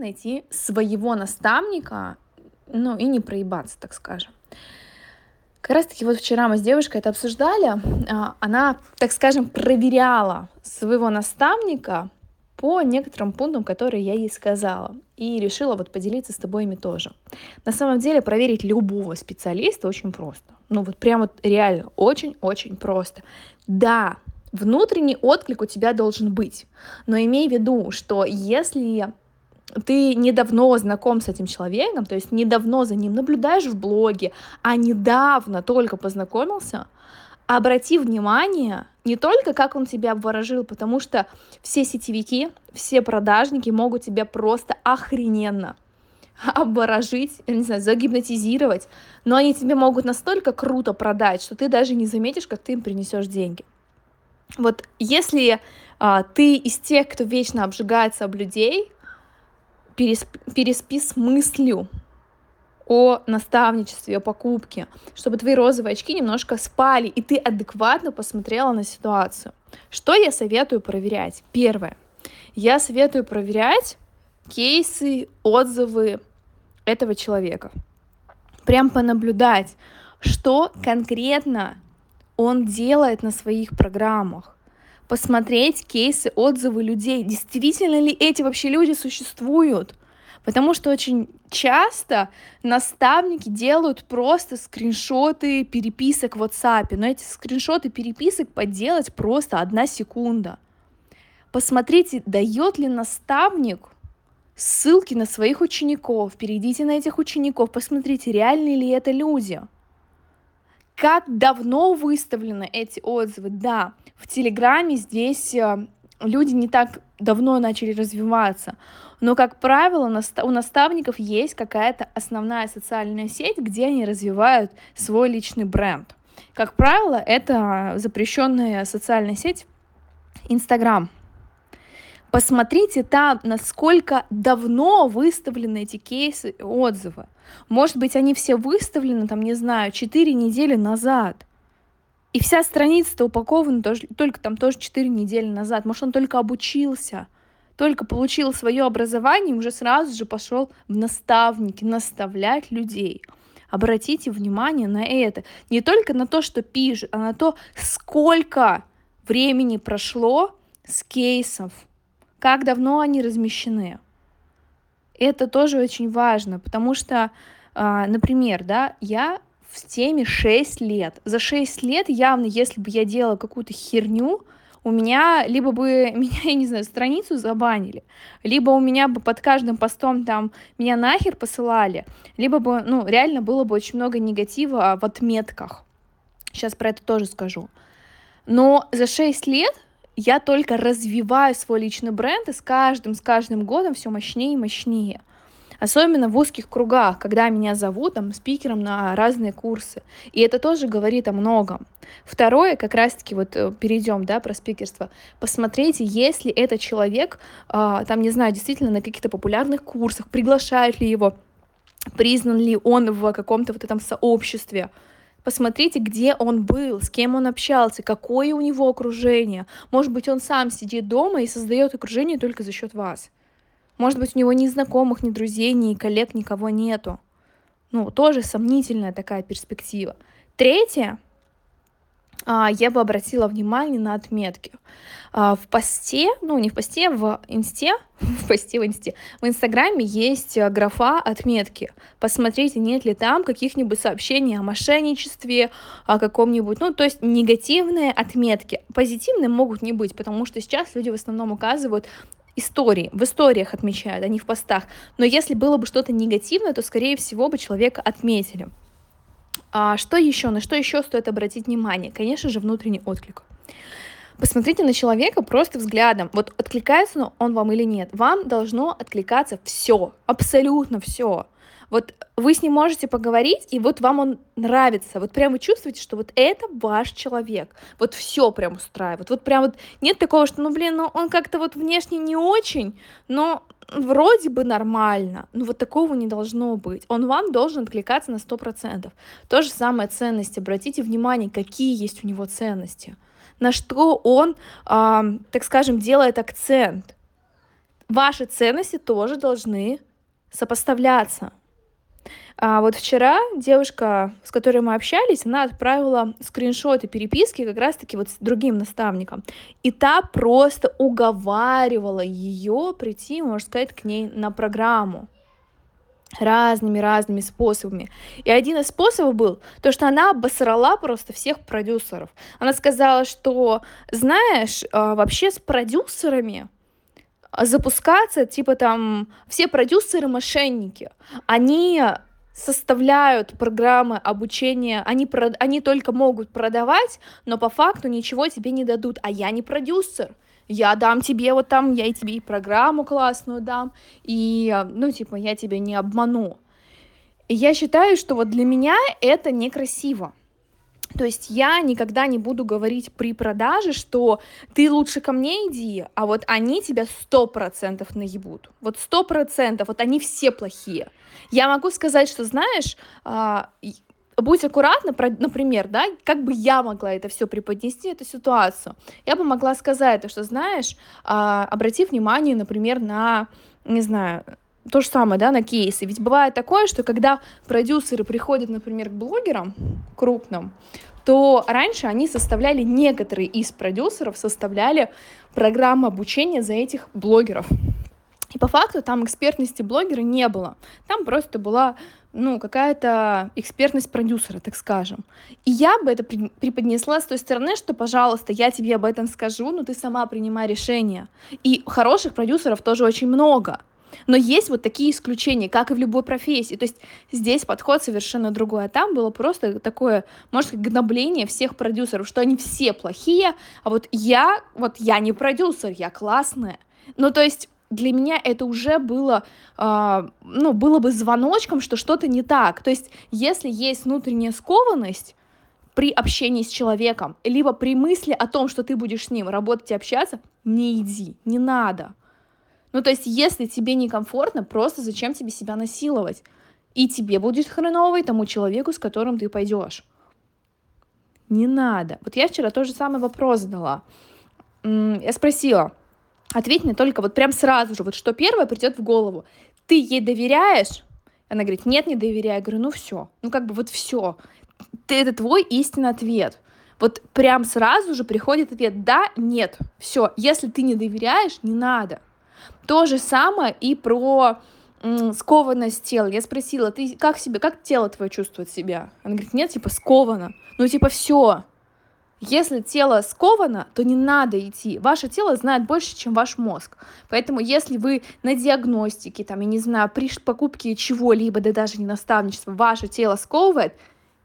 найти своего наставника, ну и не проебаться, так скажем. Как раз таки вот вчера мы с девушкой это обсуждали, а, она, так скажем, проверяла своего наставника по некоторым пунктам, которые я ей сказала, и решила вот поделиться с тобой ими тоже. На самом деле проверить любого специалиста очень просто. Ну вот прям вот реально очень-очень просто. Да, внутренний отклик у тебя должен быть, но имей в виду, что если ты недавно знаком с этим человеком, то есть недавно за ним наблюдаешь в блоге, а недавно только познакомился, обрати внимание не только как он тебя обворожил, потому что все сетевики, все продажники могут тебя просто охрененно обворожить, не знаю, загипнотизировать, но они тебе могут настолько круто продать, что ты даже не заметишь, как ты им принесешь деньги. Вот если а, ты из тех, кто вечно обжигается об людей, пересп, переспи с мыслью о наставничестве, о покупке, чтобы твои розовые очки немножко спали, и ты адекватно посмотрела на ситуацию. Что я советую проверять? Первое. Я советую проверять кейсы, отзывы этого человека. Прям понаблюдать, что конкретно он делает на своих программах посмотреть кейсы, отзывы людей, действительно ли эти вообще люди существуют. Потому что очень часто наставники делают просто скриншоты переписок в WhatsApp, но эти скриншоты переписок подделать просто одна секунда. Посмотрите, дает ли наставник ссылки на своих учеников, перейдите на этих учеников, посмотрите, реальные ли это люди. Как давно выставлены эти отзывы? Да, в Телеграме здесь э, люди не так давно начали развиваться. Но, как правило, у наставников есть какая-то основная социальная сеть, где они развивают свой личный бренд. Как правило, это запрещенная социальная сеть Инстаграм. Посмотрите там, насколько давно выставлены эти кейсы и отзывы. Может быть, они все выставлены, там, не знаю, 4 недели назад. И вся страница-то упакована тоже, только там тоже 4 недели назад. Может, он только обучился, только получил свое образование уже сразу же пошел в наставники, наставлять людей. Обратите внимание на это. Не только на то, что пишет, а на то, сколько времени прошло с кейсов, как давно они размещены. Это тоже очень важно, потому что, а, например, да, я в теме 6 лет. За 6 лет явно, если бы я делала какую-то херню, у меня либо бы меня, я не знаю, страницу забанили, либо у меня бы под каждым постом там меня нахер посылали, либо бы, ну, реально было бы очень много негатива в отметках. Сейчас про это тоже скажу. Но за 6 лет я только развиваю свой личный бренд, и с каждым, с каждым годом все мощнее и мощнее. Особенно в узких кругах, когда меня зовут там спикером на разные курсы. И это тоже говорит о многом. Второе, как раз-таки вот э, перейдем, да, про спикерство. Посмотрите, если этот человек, э, там, не знаю, действительно на каких-то популярных курсах, приглашают ли его, признан ли он в каком-то вот этом сообществе, Посмотрите, где он был, с кем он общался, какое у него окружение. Может быть, он сам сидит дома и создает окружение только за счет вас. Может быть, у него ни знакомых, ни друзей, ни коллег, никого нету. Ну, тоже сомнительная такая перспектива. Третье, а, я бы обратила внимание на отметки. А, в посте, ну не в посте, в инсте, в посте в инсте, в инстаграме есть э, графа отметки. Посмотрите, нет ли там каких-нибудь сообщений о мошенничестве, о каком-нибудь, ну то есть негативные отметки. Позитивные могут не быть, потому что сейчас люди в основном указывают истории, в историях отмечают, а не в постах. Но если было бы что-то негативное, то, скорее всего, бы человека отметили. А что еще? На что еще стоит обратить внимание? Конечно же, внутренний отклик. Посмотрите на человека просто взглядом. Вот откликается он вам или нет. Вам должно откликаться все, абсолютно все. Вот вы с ним можете поговорить, и вот вам он нравится. Вот прям вы чувствуете, что вот это ваш человек. Вот все прям устраивает. Вот прям вот нет такого, что, ну, блин, ну он как-то вот внешне не очень, но вроде бы нормально. Ну вот такого не должно быть. Он вам должен откликаться на 100%. То же самое ценности. Обратите внимание, какие есть у него ценности. На что он, э, так скажем, делает акцент ваши ценности тоже должны сопоставляться. А вот вчера девушка, с которой мы общались, она отправила скриншоты переписки как раз-таки вот с другим наставником. И та просто уговаривала ее прийти, можно сказать, к ней на программу разными-разными способами. И один из способов был то, что она обосрала просто всех продюсеров. Она сказала, что, знаешь, а, вообще с продюсерами запускаться, типа там, все продюсеры мошенники. Они составляют программы обучения, они, про, они только могут продавать, но по факту ничего тебе не дадут, а я не продюсер. Я дам тебе вот там, я и тебе и программу классную дам, и, ну, типа, я тебя не обману. И я считаю, что вот для меня это некрасиво. То есть я никогда не буду говорить при продаже, что ты лучше ко мне иди, а вот они тебя сто процентов наебут. Вот сто процентов, вот они все плохие. Я могу сказать, что, знаешь, а, будь аккуратна, например, да, как бы я могла это все преподнести, эту ситуацию. Я бы могла сказать, что, знаешь, а, обрати внимание, например, на, не знаю, то же самое, да, на кейсы. Ведь бывает такое, что когда продюсеры приходят, например, к блогерам крупным, то раньше они составляли, некоторые из продюсеров составляли программы обучения за этих блогеров. И по факту там экспертности блогера не было. Там просто была ну, какая-то экспертность продюсера, так скажем. И я бы это преподнесла с той стороны, что, пожалуйста, я тебе об этом скажу, но ты сама принимай решение. И хороших продюсеров тоже очень много. Но есть вот такие исключения, как и в любой профессии. То есть здесь подход совершенно другой. А там было просто такое, может, гнобление всех продюсеров, что они все плохие, а вот я, вот я не продюсер, я классная. Ну, то есть для меня это уже было, э, ну, было бы звоночком, что что-то не так. То есть, если есть внутренняя скованность при общении с человеком, либо при мысли о том, что ты будешь с ним работать и общаться, не иди, не надо. Ну, то есть, если тебе некомфортно, просто зачем тебе себя насиловать? И тебе будет хреново, и тому человеку, с которым ты пойдешь. Не надо. Вот я вчера тот же самый вопрос задала. Я спросила, ответь мне только вот прям сразу же, вот что первое придет в голову. Ты ей доверяешь? Она говорит, нет, не доверяю. Я говорю, ну все, ну как бы вот все. Ты, это твой истинный ответ. Вот прям сразу же приходит ответ, да, нет, все. Если ты не доверяешь, не надо. То же самое и про скованность тела. Я спросила, ты как себе, как тело твое чувствует себя? Она говорит, нет, типа сковано. Ну, типа, все. Если тело сковано, то не надо идти. Ваше тело знает больше, чем ваш мозг. Поэтому, если вы на диагностике, там, я не знаю, при покупке чего-либо, да даже не наставничество, ваше тело сковывает,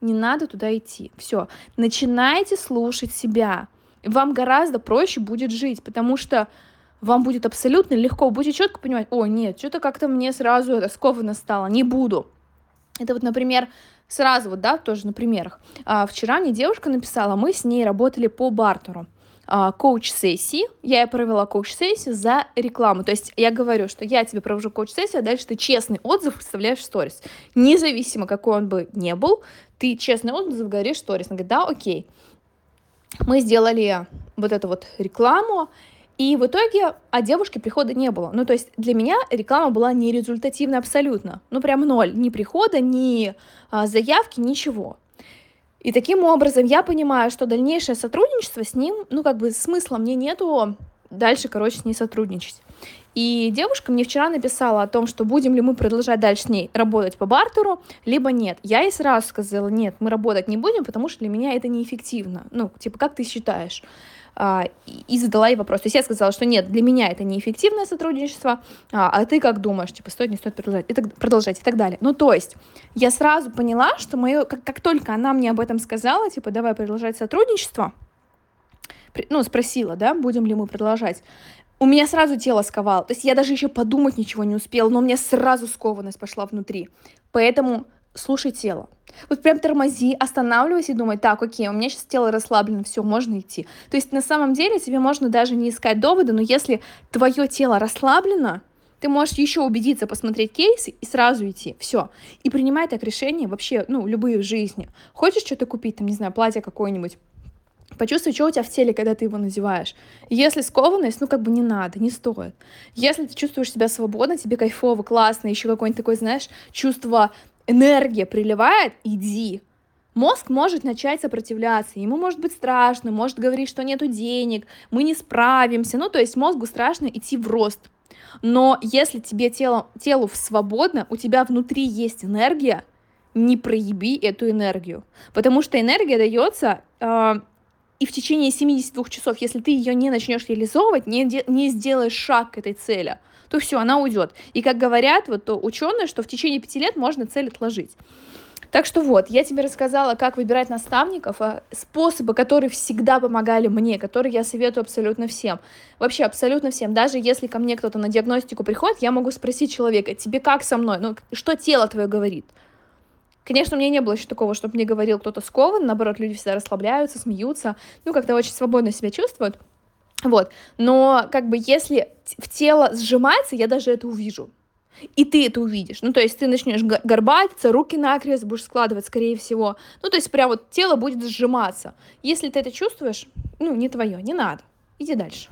не надо туда идти. Все. Начинайте слушать себя. Вам гораздо проще будет жить, потому что вам будет абсолютно легко, будете четко понимать, о, нет, что-то как-то мне сразу это стало, не буду. Это вот, например, сразу вот, да, тоже на примерах. А, вчера мне девушка написала, мы с ней работали по бартеру а, коуч-сессии, я ей провела коуч-сессию за рекламу. То есть я говорю, что я тебе провожу коуч-сессию, а дальше ты честный отзыв вставляешь в сторис. Независимо, какой он бы не был, ты честный отзыв говоришь в сторис. Она говорит, да, окей. Мы сделали вот эту вот рекламу, и в итоге от девушки прихода не было. Ну, то есть для меня реклама была не результативна абсолютно. Ну, прям ноль. Ни прихода, ни а, заявки, ничего. И таким образом я понимаю, что дальнейшее сотрудничество с ним, ну, как бы смысла мне нету дальше, короче, с ней сотрудничать. И девушка мне вчера написала о том, что будем ли мы продолжать дальше с ней работать по бартеру, либо нет. Я ей сразу сказала, нет, мы работать не будем, потому что для меня это неэффективно. Ну, типа, как ты считаешь? А, и задала ей вопрос. То есть я сказала, что нет, для меня это неэффективное сотрудничество, а, а ты как думаешь, типа, стоит, не стоит продолжать, и так, продолжать и так далее. Ну, то есть я сразу поняла, что мое, как, как только она мне об этом сказала, типа, давай продолжать сотрудничество, ну, спросила, да, будем ли мы продолжать, у меня сразу тело сковало. То есть я даже еще подумать ничего не успела, но у меня сразу скованность пошла внутри. Поэтому слушай тело. Вот прям тормози, останавливайся и думай, так, окей, у меня сейчас тело расслаблено, все, можно идти. То есть на самом деле тебе можно даже не искать доводы, но если твое тело расслаблено, ты можешь еще убедиться, посмотреть кейсы и сразу идти. Все. И принимай так решение вообще, ну, любые в жизни. Хочешь что-то купить, там, не знаю, платье какое-нибудь, Почувствуй, что у тебя в теле, когда ты его надеваешь. Если скованность, ну как бы не надо, не стоит. Если ты чувствуешь себя свободно, тебе кайфово, классно, еще какое-нибудь такое, знаешь, чувство энергия приливает, иди. Мозг может начать сопротивляться, ему может быть страшно, может говорить, что нету денег, мы не справимся. Ну, то есть мозгу страшно идти в рост. Но если тебе тело, телу свободно, у тебя внутри есть энергия, не проеби эту энергию. Потому что энергия дается э, и в течение 72 часов, если ты ее не начнешь реализовывать, не, не сделаешь шаг к этой цели, то все, она уйдет. И как говорят вот ученые, что в течение пяти лет можно цель отложить. Так что вот, я тебе рассказала, как выбирать наставников, а, способы, которые всегда помогали мне, которые я советую абсолютно всем. Вообще абсолютно всем. Даже если ко мне кто-то на диагностику приходит, я могу спросить человека, тебе как со мной? Ну, что тело твое говорит? Конечно, у меня не было еще такого, чтобы мне говорил кто-то скован, наоборот, люди всегда расслабляются, смеются, ну, как-то очень свободно себя чувствуют. Вот, но как бы если в тело сжимается, я даже это увижу. И ты это увидишь. Ну, то есть ты начнешь горбатиться, руки накрест будешь складывать, скорее всего. Ну, то есть прям вот тело будет сжиматься. Если ты это чувствуешь, ну, не твое, не надо. Иди дальше.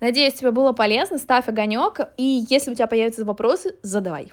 Надеюсь, тебе было полезно. Ставь огонек. И если у тебя появятся вопросы, задавай.